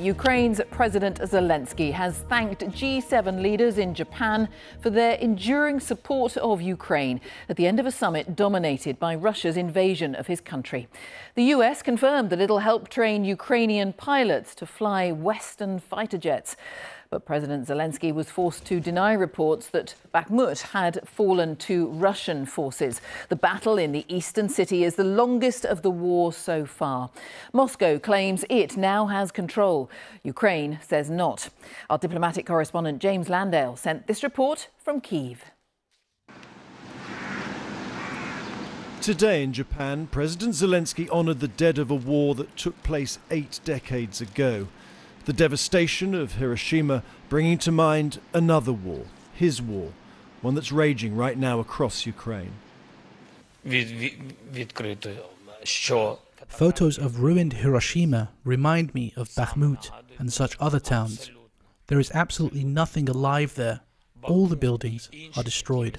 Ukraine's President Zelensky has thanked G7 leaders in Japan for their enduring support of Ukraine at the end of a summit dominated by Russia's invasion of his country. The US confirmed that it'll help train Ukrainian pilots to fly Western fighter jets. But President Zelensky was forced to deny reports that Bakhmut had fallen to Russian forces. The battle in the eastern city is the longest of the war so far. Moscow claims it now has control. Ukraine says not. Our diplomatic correspondent James Landale sent this report from Kiev. Today in Japan, President Zelensky honoured the dead of a war that took place eight decades ago. The devastation of Hiroshima bringing to mind another war, his war, one that's raging right now across Ukraine. Photos of ruined Hiroshima remind me of Bakhmut and such other towns. There is absolutely nothing alive there. All the buildings are destroyed.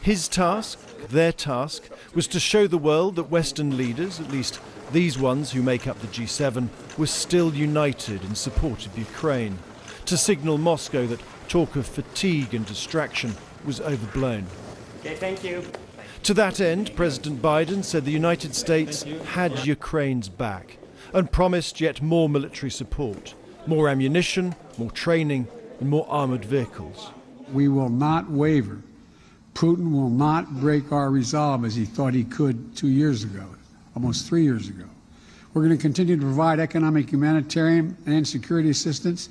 His task, their task, was to show the world that Western leaders, at least these ones who make up the G7 were still united in support of Ukraine, to signal Moscow that talk of fatigue and distraction was overblown. Okay, thank you. To that end, President Biden said the United States had Ukraine's back and promised yet more military support, more ammunition, more training, and more armoured vehicles. We will not waver. Putin will not break our resolve as he thought he could two years ago almost three years ago. We're going to continue to provide economic, humanitarian, and security assistance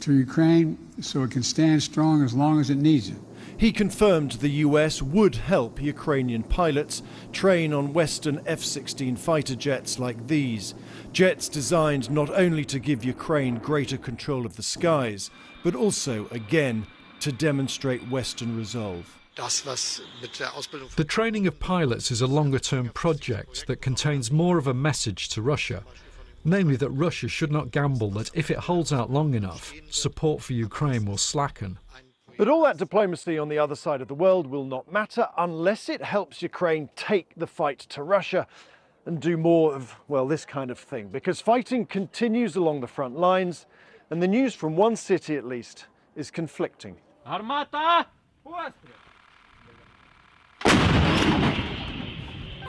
to Ukraine so it can stand strong as long as it needs it. He confirmed the US would help Ukrainian pilots train on Western F 16 fighter jets like these. Jets designed not only to give Ukraine greater control of the skies, but also, again, to demonstrate Western resolve. The training of pilots is a longer term project that contains more of a message to Russia, namely that Russia should not gamble that if it holds out long enough, support for Ukraine will slacken. But all that diplomacy on the other side of the world will not matter unless it helps Ukraine take the fight to Russia and do more of, well, this kind of thing. Because fighting continues along the front lines, and the news from one city at least is conflicting. Armata!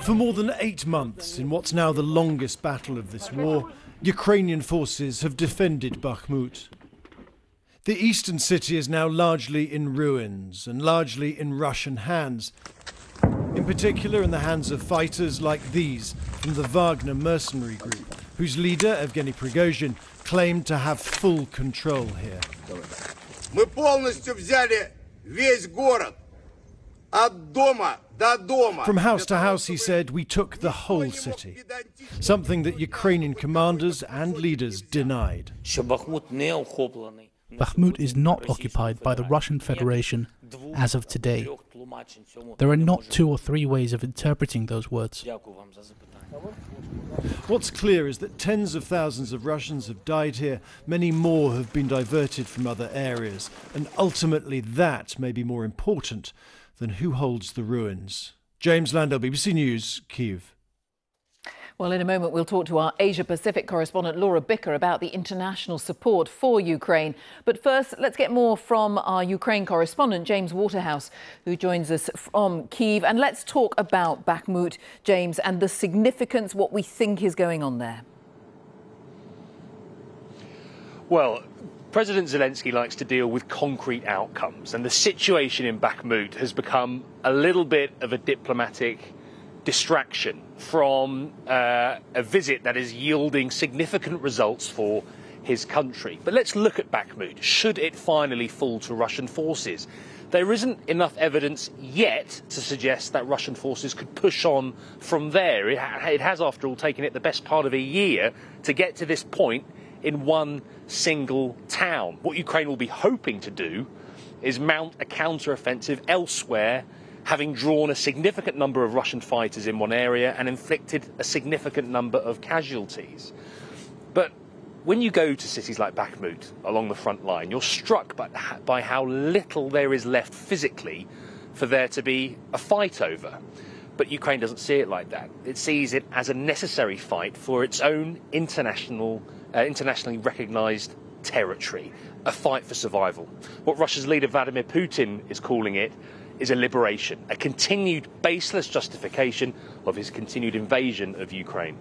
For more than eight months, in what's now the longest battle of this war, Ukrainian forces have defended Bakhmut. The eastern city is now largely in ruins and largely in Russian hands, in particular in the hands of fighters like these from the Wagner mercenary group, whose leader, Evgeny Prigozhin, claimed to have full control here. Мы полностью взяли весь город. From house to house, he said, we took the whole city. Something that Ukrainian commanders and leaders denied. Bakhmut is not occupied by the Russian Federation as of today. There are not two or three ways of interpreting those words. What's clear is that tens of thousands of Russians have died here, many more have been diverted from other areas, and ultimately that may be more important then who holds the ruins? James Landale, BBC News, Kiev. Well, in a moment, we'll talk to our Asia Pacific correspondent Laura Bicker about the international support for Ukraine. But first, let's get more from our Ukraine correspondent, James Waterhouse, who joins us from Kiev. And let's talk about Bakhmut, James, and the significance, what we think is going on there. Well, President Zelensky likes to deal with concrete outcomes, and the situation in Bakhmut has become a little bit of a diplomatic distraction from uh, a visit that is yielding significant results for his country. But let's look at Bakhmut. Should it finally fall to Russian forces? There isn't enough evidence yet to suggest that Russian forces could push on from there. It, ha- it has, after all, taken it the best part of a year to get to this point in one single town. What Ukraine will be hoping to do is mount a counter-offensive elsewhere, having drawn a significant number of Russian fighters in one area and inflicted a significant number of casualties. But when you go to cities like Bakhmut along the front line, you're struck by, by how little there is left physically for there to be a fight over. But Ukraine doesn't see it like that. It sees it as a necessary fight for its own international, uh, internationally recognised territory, a fight for survival. What Russia's leader Vladimir Putin is calling it is a liberation, a continued baseless justification of his continued invasion of Ukraine.